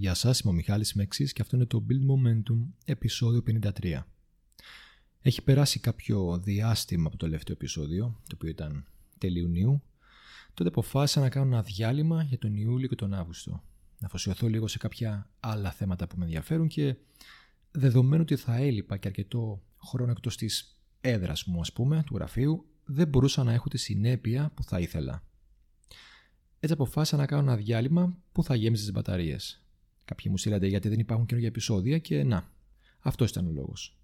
Γεια σας, είμαι ο Μιχάλης Μεξής και αυτό είναι το Build Momentum επεισόδιο 53. Έχει περάσει κάποιο διάστημα από το τελευταίο επεισόδιο, το οποίο ήταν τέλη Ιουνίου. Τότε αποφάσισα να κάνω ένα διάλειμμα για τον Ιούλιο και τον Αύγουστο. Να αφοσιωθώ λίγο σε κάποια άλλα θέματα που με ενδιαφέρουν και δεδομένου ότι θα έλειπα και αρκετό χρόνο εκτός της έδρας μου, ας πούμε, του γραφείου, δεν μπορούσα να έχω τη συνέπεια που θα ήθελα. Έτσι αποφάσισα να κάνω ένα διάλειμμα που θα γέμιζε τις μπαταρίες. Κάποιοι μου στείλατε γιατί δεν υπάρχουν καινούργια επεισόδια και να, αυτός ήταν ο λόγος.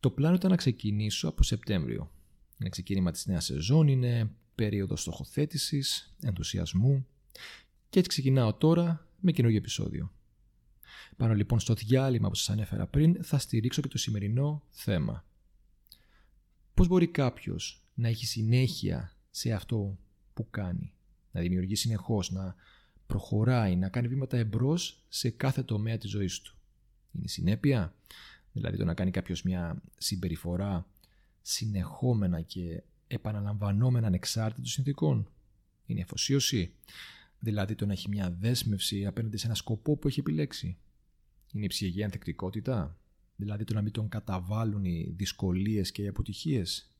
Το πλάνο ήταν να ξεκινήσω από Σεπτέμβριο. Είναι ξεκίνημα της νέας σεζόν, είναι περίοδος στοχοθέτησης, ενθουσιασμού και έτσι ξεκινάω τώρα με καινούργιο επεισόδιο. Πάνω λοιπόν στο διάλειμμα που σας ανέφερα πριν θα στηρίξω και το σημερινό θέμα. Πώς μπορεί κάποιος να έχει συνέχεια σε αυτό που κάνει να δημιουργεί συνεχώς, να προχωράει, να κάνει βήματα εμπρός σε κάθε τομέα της ζωής του. Είναι η συνέπεια, δηλαδή το να κάνει κάποιος μια συμπεριφορά συνεχόμενα και επαναλαμβανόμενα ανεξάρτητων συνθήκων; Είναι η αφοσίωση, δηλαδή το να έχει μια δέσμευση απέναντι σε ένα σκοπό που έχει επιλέξει; Είναι η ψυχική ανθεκτικότητα, δηλαδή το να μην τον καταβάλουν οι δυσκολίες και οι αποτυχίες;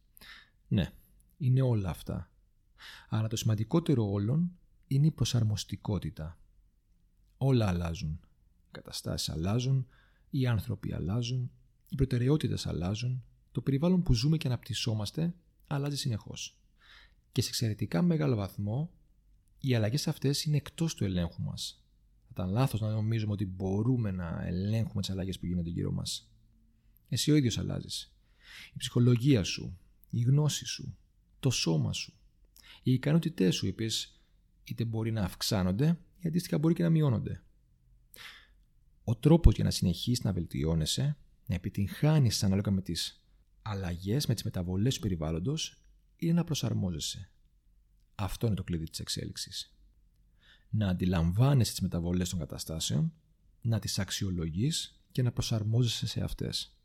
Ναι, είναι όλα αυτά. Αλλά το σημαντικότερο όλων είναι η προσαρμοστικότητα. Όλα αλλάζουν. Οι καταστάσεις αλλάζουν, οι άνθρωποι αλλάζουν, οι προτεραιότητες αλλάζουν, το περιβάλλον που ζούμε και αναπτυσσόμαστε αλλάζει συνεχώς. Και σε εξαιρετικά μεγάλο βαθμό οι αλλαγές αυτές είναι εκτός του ελέγχου μας. Θα ήταν λάθος να νομίζουμε ότι μπορούμε να ελέγχουμε τις αλλαγές που γίνονται γύρω μας. Εσύ ο ίδιος αλλάζεις. Η ψυχολογία σου, η γνώση σου, το σώμα σου, οι ικανότητές σου, οι οποίες είτε μπορεί να αυξάνονται ή αντίστοιχα μπορεί και να μειώνονται. Ο τρόπος για να συνεχίσεις να βελτιώνεσαι, να επιτυγχάνεις ανάλογα με τις αλλαγές, με τις μεταβολές του περιβάλλοντος, είναι να προσαρμόζεσαι. Αυτό είναι το κλειδί της εξέλιξης. Να αντιλαμβάνεσαι τις μεταβολές των καταστάσεων, να τις αξιολογείς και να προσαρμόζεσαι σε αυτές.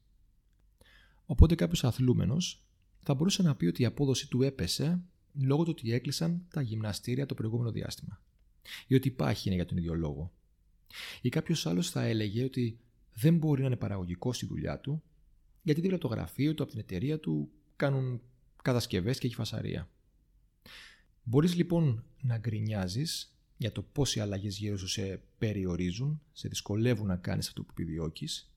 Οπότε κάποιος αθλούμενος θα μπορούσε να πει ότι η απόδοση του έπεσε λόγω του ότι έκλεισαν τα γυμναστήρια το προηγούμενο διάστημα. Ή ότι υπάρχει είναι για τον ίδιο λόγο. Ή κάποιος άλλος θα έλεγε ότι δεν μπορεί να είναι παραγωγικός στη δουλειά του, γιατί δίπλα από το γραφείο του, από την εταιρεία του, κάνουν κατασκευές και έχει φασαρία. Μπορείς λοιπόν να γκρινιάζεις για το πώ οι αλλαγές γύρω σου σε περιορίζουν, σε δυσκολεύουν να κάνεις αυτό που επιδιώκεις,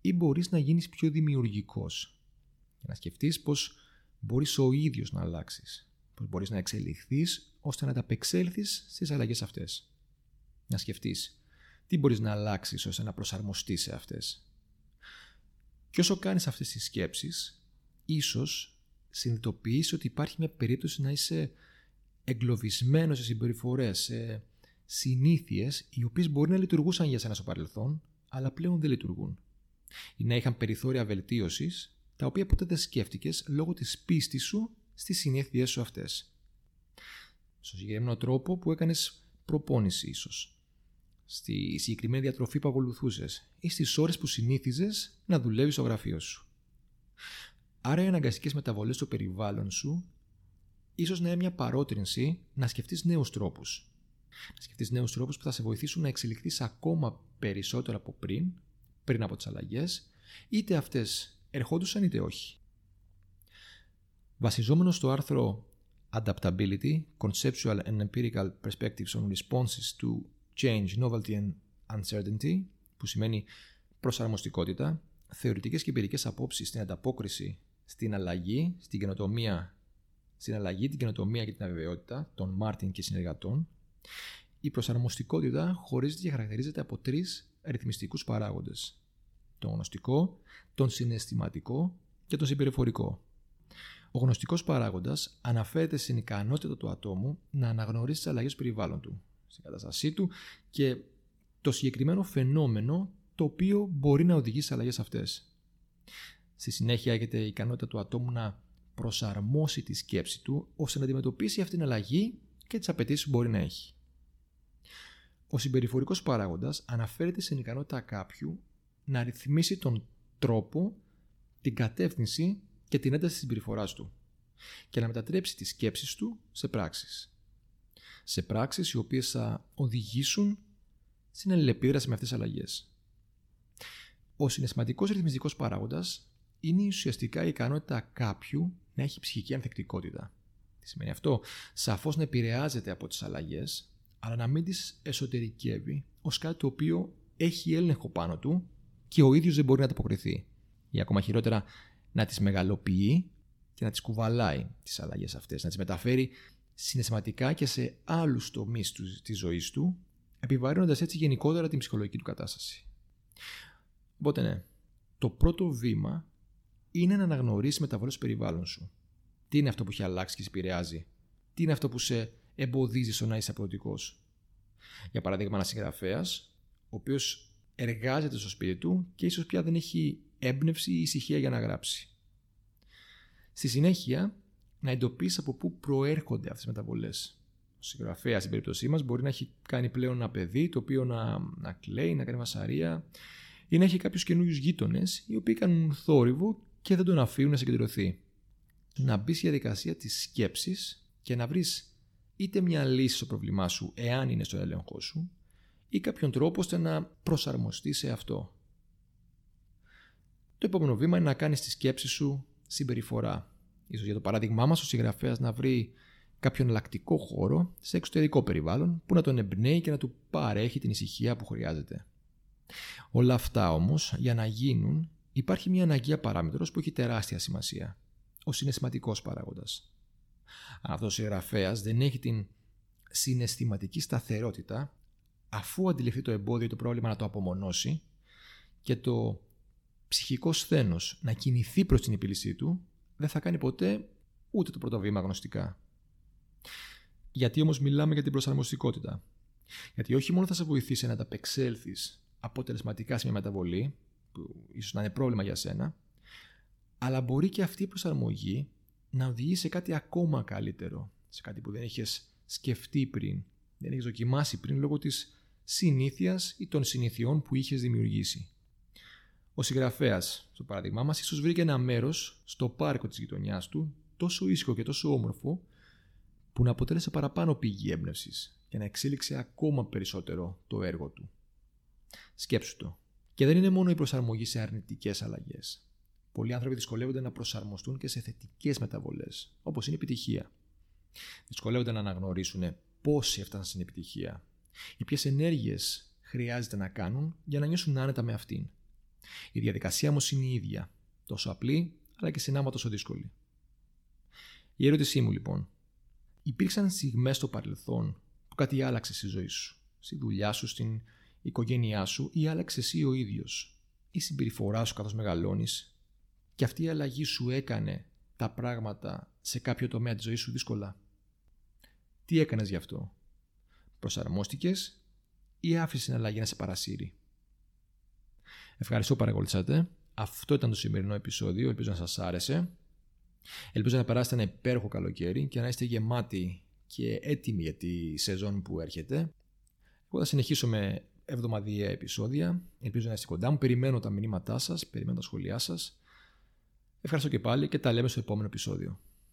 ή μπορείς να γίνεις πιο δημιουργικός. Για να σκεφτείς πώ μπορείς ο ίδιος να αλλάξεις πώς μπορείς να εξελιχθείς ώστε να ανταπεξέλθεις στις αλλαγές αυτές. Να σκεφτείς τι μπορείς να αλλάξεις ώστε να προσαρμοστείς σε αυτές. Και όσο κάνεις αυτές τις σκέψεις, ίσως συνειδητοποιείς ότι υπάρχει μια περίπτωση να είσαι εγκλωβισμένος σε συμπεριφορές, σε συνήθειες οι οποίες μπορεί να λειτουργούσαν για σένα στο παρελθόν, αλλά πλέον δεν λειτουργούν. Ή να είχαν περιθώρια βελτίωσης, τα οποία ποτέ δεν σκέφτηκες λόγω της πίστης σου στις συνήθειές σου αυτές. Στο συγκεκριμένο τρόπο που έκανες προπόνηση ίσως. Στη συγκεκριμένη διατροφή που ακολουθούσες ή στις ώρες που συνήθιζες να δουλεύεις στο γραφείο σου. Άρα οι αναγκαστικές μεταβολές στο περιβάλλον σου ίσως να είναι μια παρότρινση να σκεφτείς νέους τρόπους. Να σκεφτείς νέους τρόπους που θα σε βοηθήσουν να εξελιχθείς ακόμα περισσότερο από πριν, πριν από τις αλλαγές, είτε αυτές ερχόντουσαν είτε όχι. Βασιζόμενος στο άρθρο Adaptability, Conceptual and Empirical Perspectives on Responses to Change, Novelty and Uncertainty, που σημαίνει προσαρμοστικότητα, θεωρητικές και εμπειρικές απόψεις στην ανταπόκριση στην αλλαγή, στην καινοτομία, στην αλλαγή, την καινοτομία και την αβεβαιότητα των Μάρτιν και συνεργατών, η προσαρμοστικότητα χωρίζεται και χαρακτηρίζεται από τρεις αριθμιστικούς παράγοντες. Το γνωστικό, τον συναισθηματικό και τον συμπεριφορικό. Ο γνωστικός παράγοντας αναφέρεται στην ικανότητα του ατόμου να αναγνωρίσει τις αλλαγές του περιβάλλον του, στην κατάστασή του και το συγκεκριμένο φαινόμενο το οποίο μπορεί να οδηγήσει σε αλλαγές αυτές. Στη συνέχεια έχετε η ικανότητα του ατόμου να προσαρμόσει τη σκέψη του ώστε να αντιμετωπίσει αυτήν την αλλαγή και τις απαιτήσεις που μπορεί να έχει. Ο συμπεριφορικός παράγοντας αναφέρεται στην ικανότητα κάποιου να ρυθμίσει τον τρόπο, την κατεύθυνση και την ένταση της συμπεριφοράς του και να μετατρέψει τις σκέψεις του σε πράξεις. Σε πράξεις οι οποίες θα οδηγήσουν στην αλληλεπίδραση με αυτές τις αλλαγές. Ο συναισθηματικός ρυθμιστικός παράγοντας είναι ουσιαστικά η ικανότητα κάποιου να έχει ψυχική ανθεκτικότητα. Τι σημαίνει αυτό, σαφώς να επηρεάζεται από τις αλλαγές, αλλά να μην τις εσωτερικεύει ως κάτι το οποίο έχει έλεγχο πάνω του και ο ίδιος δεν μπορεί να ανταποκριθεί. Ή ακόμα χειρότερα, να τις μεγαλοποιεί και να τις κουβαλάει τις αλλαγές αυτές, να τις μεταφέρει συναισθηματικά και σε άλλους τομείς της ζωής του, επιβαρύνοντας έτσι γενικότερα την ψυχολογική του κατάσταση. Οπότε ναι, το πρώτο βήμα είναι να αναγνωρίσεις μεταβολές του περιβάλλον σου. Τι είναι αυτό που έχει αλλάξει και σε επηρεάζει, τι είναι αυτό που σε εμποδίζει στο να είσαι αποδοτικός; Για παράδειγμα, ένας συγγραφέας, ο οποίος εργάζεται στο σπίτι του και ίσως πια δεν έχει έμπνευση ή ησυχία για να γράψει. Στη συνέχεια, να εντοπίσει από πού προέρχονται αυτές τις μεταβολές. Ο συγγραφέας, στην περίπτωσή μας, μπορεί να έχει κάνει πλέον ένα παιδί το οποίο να, να κλαίει, να κάνει βασαρία ή να έχει κάποιους καινούριους γείτονες οι οποίοι κάνουν θόρυβο και δεν τον αφήνουν να συγκεντρωθεί. Να μπεις στη διαδικασία της σκέψης και να βρεις είτε μια λύση στο πρόβλημά σου, εάν είναι στο έλεγχό σου, ή κάποιον τρόπο ώστε να προσαρμοστείς σε αυτό. Το επόμενο βήμα είναι να κάνεις τη σκέψη σου συμπεριφορά. Ίσως για το παράδειγμά μας ο συγγραφέας να βρει κάποιον εναλλακτικό χώρο σε εξωτερικό περιβάλλον που να τον εμπνέει και να του παρέχει την ησυχία που χρειάζεται. Όλα αυτά όμως για να γίνουν υπάρχει μια αναγκαία παράμετρος που έχει τεράστια σημασία. Ο συναισθηματικός παράγοντας. Αν αυτός ο συγγραφέας δεν έχει την συναισθηματική σταθερότητα αφού αντιληφθεί το εμπόδιο ή το πρόβλημα να το απομονώσει και το ψυχικός σθένος να κινηθεί προς την επίλυσή του δεν θα κάνει ποτέ ούτε το πρώτο βήμα γνωστικά. Γιατί όμως μιλάμε για την προσαρμοστικότητα; Γιατί όχι μόνο θα σε βοηθήσει να ανταπεξέλθεις αποτελεσματικά σε μια μεταβολή, που ίσως να είναι πρόβλημα για σένα, αλλά μπορεί και αυτή η προσαρμογή να οδηγεί σε κάτι ακόμα καλύτερο, σε κάτι που δεν έχεις σκεφτεί πριν, δεν έχεις δοκιμάσει πριν λόγω της συνήθειας ή των συνηθιών που είχες δημιουργήσει. Ο συγγραφέας, στο παράδειγμά μας, ίσως βρήκε ένα μέρος στο πάρκο της γειτονιάς του τόσο ήσυχο και τόσο όμορφο που να αποτέλεσε παραπάνω πηγή έμπνευσης και να εξέλιξε ακόμα περισσότερο το έργο του. Σκέψου το. Και δεν είναι μόνο η προσαρμογή σε αρνητικές αλλαγές. Πολλοί άνθρωποι δυσκολεύονται να προσαρμοστούν και σε θετικές μεταβολές, όπως είναι η επιτυχία. Δυσκολεύονται να αναγνωρίσουν πόσοι έφτασαν στην επιτυχία ή ποιες ενέργειες χρειάζεται να κάνουν για να νιώσουν άνετα με αυτήν. Η διαδικασία όμως είναι η ίδια, τόσο απλή αλλά και συνάμα τόσο δύσκολη. Η ερώτησή μου λοιπόν, υπήρξαν στιγμές στο παρελθόν που κάτι άλλαξε στη ζωή σου, στη δουλειά σου, στην οικογένειά σου ή άλλαξε εσύ ο ίδιος, η συμπεριφορά σου καθώς μεγαλώνεις; Και αυτή η αλλαγή σου έκανε τα πράγματα σε κάποιο τομέα της ζωής σου δύσκολα; Τι έκανες γι' αυτό, προσαρμόστηκες ή άφησες την αλλαγή να σε παρασύρει; Ευχαριστώ που παρακολουθήσατε. Αυτό ήταν το σημερινό επεισόδιο. Ελπίζω να σας άρεσε. Ελπίζω να περάσετε ένα υπέροχο καλοκαίρι και να είστε γεμάτοι και έτοιμοι για τη σεζόν που έρχεται. Εγώ θα συνεχίσω με εβδομαδιαία επεισόδια. Ελπίζω να είστε κοντά μου. Περιμένω τα μηνύματά σας, περιμένω τα σχόλιά σας. Ευχαριστώ και πάλι και τα λέμε στο επόμενο επεισόδιο.